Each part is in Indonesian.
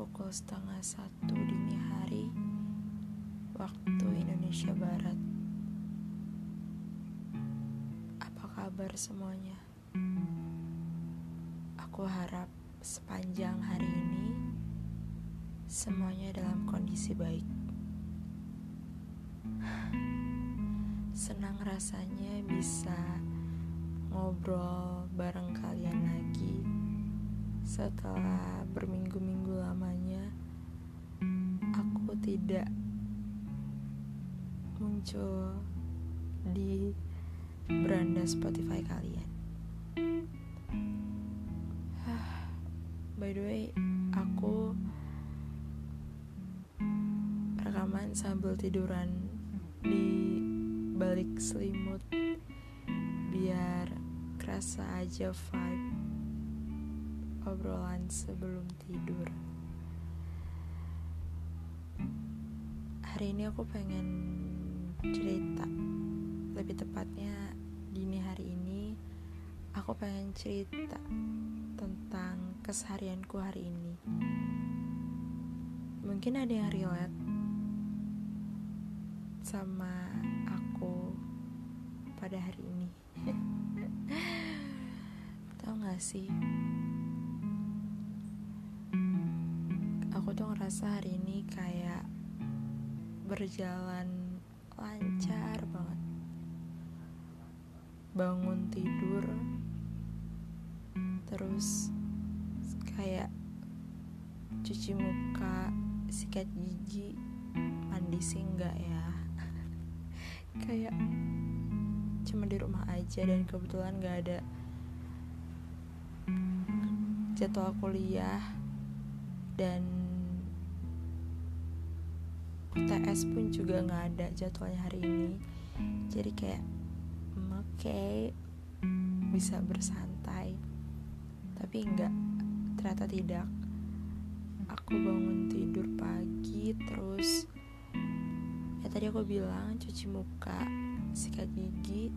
pukul setengah satu dini hari waktu Indonesia Barat. Apa kabar semuanya? Aku harap sepanjang hari ini semuanya dalam kondisi baik. Senang rasanya bisa ngobrol bareng kalian lagi setelah berminggu-minggu lamanya aku tidak muncul di beranda Spotify kalian. By the way, aku rekaman sambil tiduran di balik selimut biar kerasa aja vibe obrolan sebelum tidur. Hari ini aku pengen cerita, lebih tepatnya dini hari ini aku pengen cerita tentang keseharianku hari ini. Mungkin ada yang relate sama aku pada hari ini. Tahu gak sih? Ngerasa hari ini kayak berjalan lancar banget. Bangun tidur, terus kayak cuci muka, sikat gigi, mandi sih enggak ya. kayak cuma di rumah aja dan kebetulan gak ada jadwal kuliah dan UTS pun juga nggak ada jadwalnya hari ini. Jadi kayak mm, oke okay, bisa bersantai. Tapi enggak ternyata tidak. Aku bangun tidur pagi terus ya tadi aku bilang cuci muka sikat gigi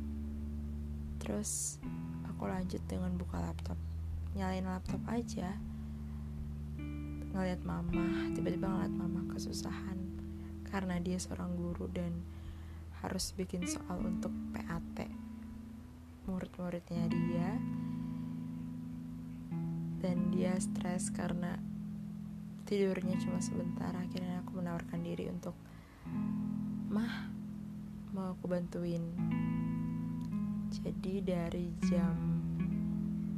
terus aku lanjut dengan buka laptop. Nyalain laptop aja. Ngeliat mama tiba-tiba ngeliat mama kesusahan karena dia seorang guru dan harus bikin soal untuk PAT murid-muridnya dia. Dan dia stres karena tidurnya cuma sebentar. Akhirnya aku menawarkan diri untuk mah mau aku bantuin. Jadi dari jam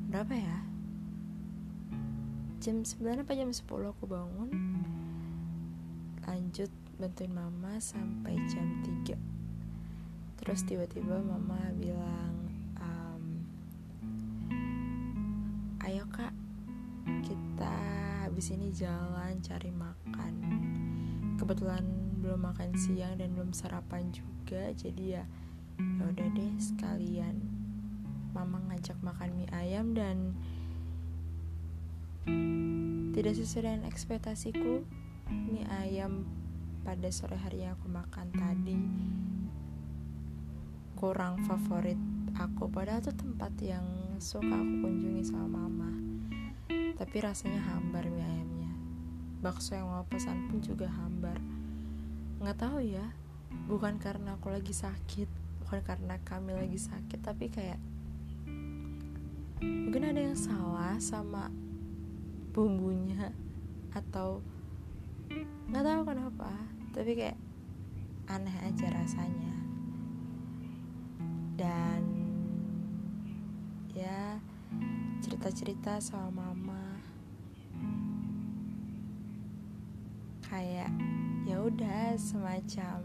berapa ya? Jam 9 apa jam 10 aku bangun. Lanjut bantuin mama sampai jam 3 terus tiba-tiba mama bilang um, ayo kak kita habis ini jalan cari makan. Kebetulan belum makan siang dan belum sarapan juga jadi ya ya udah deh sekalian. Mama ngajak makan mie ayam dan tidak sesuai dengan ekspektasiku mie ayam pada sore hari yang aku makan tadi kurang favorit aku. Padahal itu tempat yang suka aku kunjungi sama mama. Tapi rasanya hambar mie ayamnya. Bakso yang mau pesan pun juga hambar. Nggak tahu ya bukan karena aku lagi sakit bukan karena kami lagi sakit tapi kayak mungkin ada yang salah sama bumbunya atau nggak tahu kenapa tapi kayak aneh aja rasanya. Dan ya cerita-cerita sama mama. Kayak ya udah semacam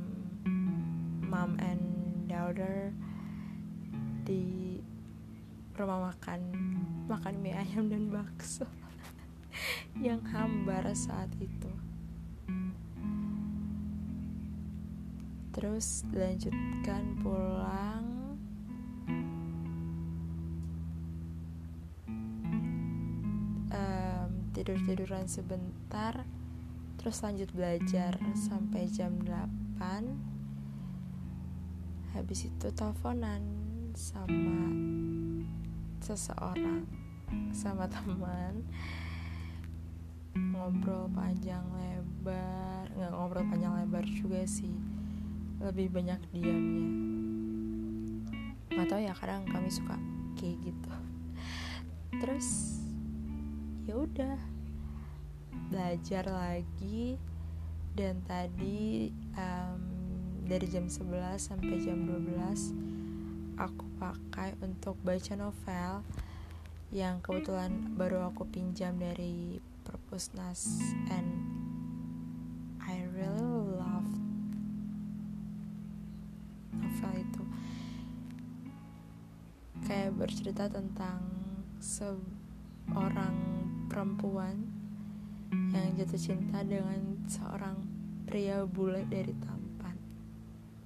mom and daughter di rumah makan makan mie ayam dan bakso yang hambar saat itu terus dilanjutkan pulang. Um, tidur tiduran sebentar. Terus lanjut belajar sampai jam 8 habis itu teleponan sama seseorang sama teman. Ngobrol panjang lebar nggak ngobrol panjang lebar juga sih lebih banyak diamnya. Atau ya kadang kami suka kayak gitu. Terus ya udah. Belajar lagi dan tadi um, dari jam 11 sampai jam 12 aku pakai untuk baca novel yang kebetulan baru aku pinjam dari Perpusnas and bercerita tentang seorang perempuan yang jatuh cinta dengan seorang pria bule dari Tampan.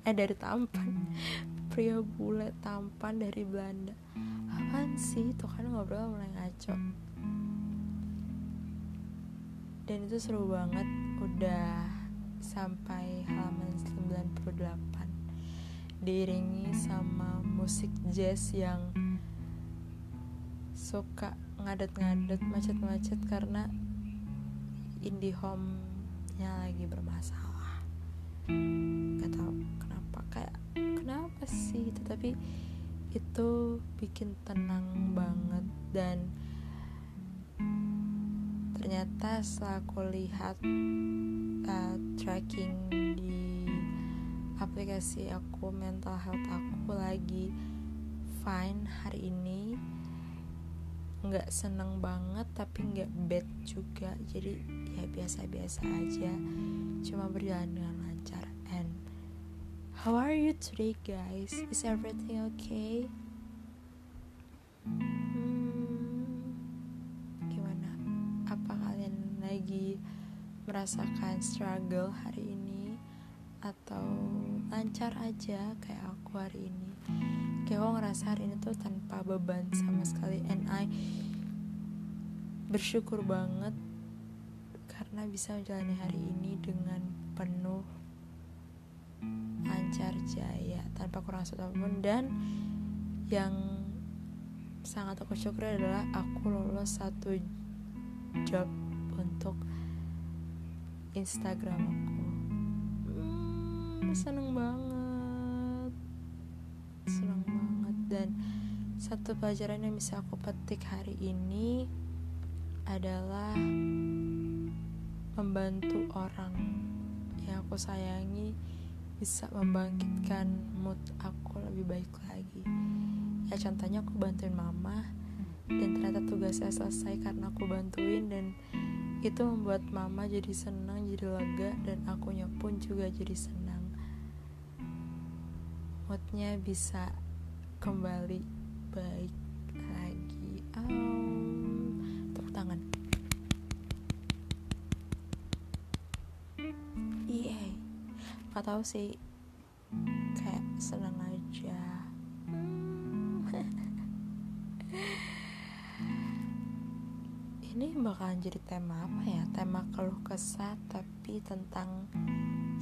Eh dari Tampan. Pria bule tampan dari Belanda. Apaan sih? Tuh kan ngobrol mulai ngaco. Dan itu seru banget. Udah sampai halaman 98 diiringi sama musik jazz yang suka ngadet-ngadet macet-macet karena indie home nya lagi bermasalah. Gak tau kenapa kayak kenapa sih tetapi itu bikin tenang banget dan ternyata setelah aku lihat uh, tracking di aplikasi aku mental health aku lagi fine hari ini nggak seneng banget tapi nggak bad juga jadi ya biasa-biasa aja cuma berjalan dengan lancar and How are you today, guys? Is everything okay? Hmm, gimana? Apa kalian lagi merasakan struggle hari ini atau lancar aja kayak aku hari ini? Kayak aku ngerasa hari ini tuh tanpa beban sama sekali, and I bersyukur banget karena bisa menjalani hari ini dengan penuh lancar jaya tanpa kurang satu apa pun. Dan yang sangat aku syukuri adalah aku lolos satu job untuk Instagram aku. Hmm, seneng banget. Seneng banget. Dan satu pelajaran yang bisa aku petik hari ini adalah membantu orang yang aku sayangi bisa membangkitkan mood aku lebih baik lagi. Ya contohnya aku bantuin mama dan ternyata tugasnya selesai karena aku bantuin dan itu membuat mama jadi senang jadi lega dan akunya pun juga jadi senang. Moodnya bisa kembali baik lagi. um, gak tahu sih. Kayak senang aja. Ini bakalan jadi tema apa ya? Tema keluh kesah tapi tentang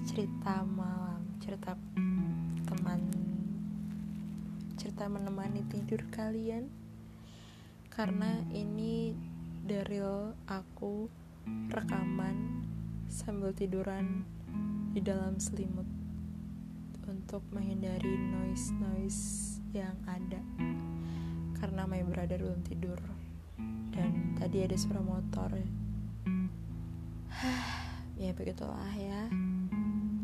cerita malam cerita teman cerita menemani tidur kalian. Karena ini dari aku rekaman sambil tiduran di dalam selimut untuk menghindari noise-noise yang ada. Karena my brother belum tidur. Dan tadi ada suara motor. Ya begitulah ya.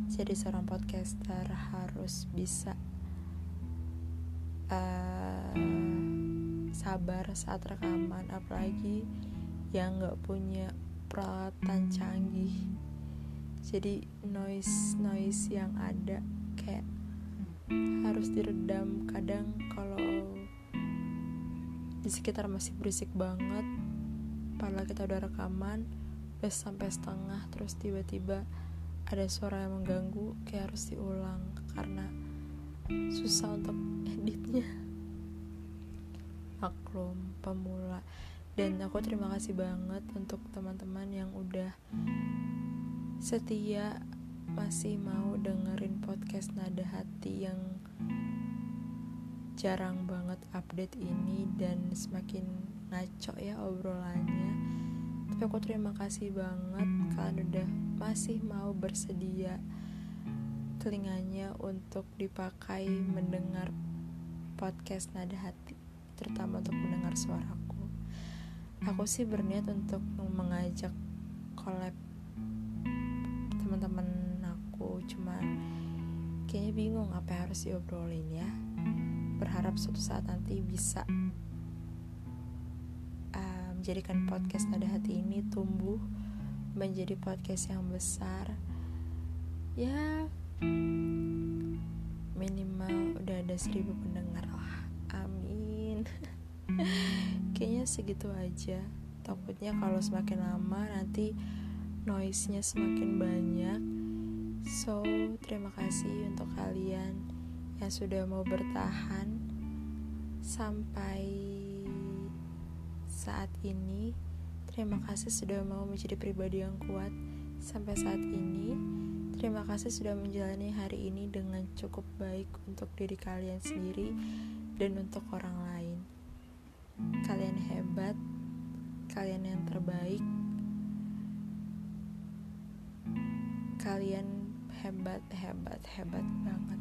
Jadi seorang podcaster harus bisa uh, sabar saat rekaman. Apalagi yang nggak punya peralatan canggih jadi noise noise yang ada kayak harus diredam. Kadang kalau di sekitar masih berisik banget padahal kita udah rekaman udah sampai setengah terus tiba-tiba ada suara yang mengganggu kayak harus diulang karena susah untuk editnya. Maklum pemula. Dan aku terima kasih banget untuk teman-teman yang udah setia masih mau dengerin podcast nada hati yang jarang banget update ini dan semakin ngaco ya obrolannya. Tapi aku terima kasih banget kalian udah masih mau bersedia telinganya untuk dipakai mendengar podcast nada hati terutama untuk mendengar suaraku. Aku sih berniat untuk mengajak collab teman-teman aku cuman kayaknya bingung apa yang harus diobrolin ya. Berharap suatu saat nanti bisa uh, menjadikan podcast nada hati ini tumbuh menjadi podcast yang besar. Ya minimal udah ada seribu pendengar lah. Amin. Kayaknya segitu aja. Takutnya kalau semakin lama nanti noise-nya semakin banyak. So, terima kasih untuk kalian yang sudah mau bertahan sampai saat ini. Terima kasih sudah mau menjadi pribadi yang kuat sampai saat ini. Terima kasih sudah menjalani hari ini dengan cukup baik untuk diri kalian sendiri dan untuk orang lain. Kalian hebat, kalian yang terbaik. Kalian hebat, hebat, hebat banget.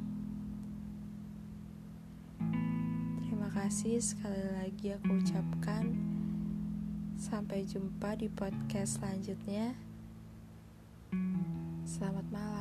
Terima kasih sekali lagi aku ucapkan. Sampai jumpa di podcast selanjutnya. Selamat malam.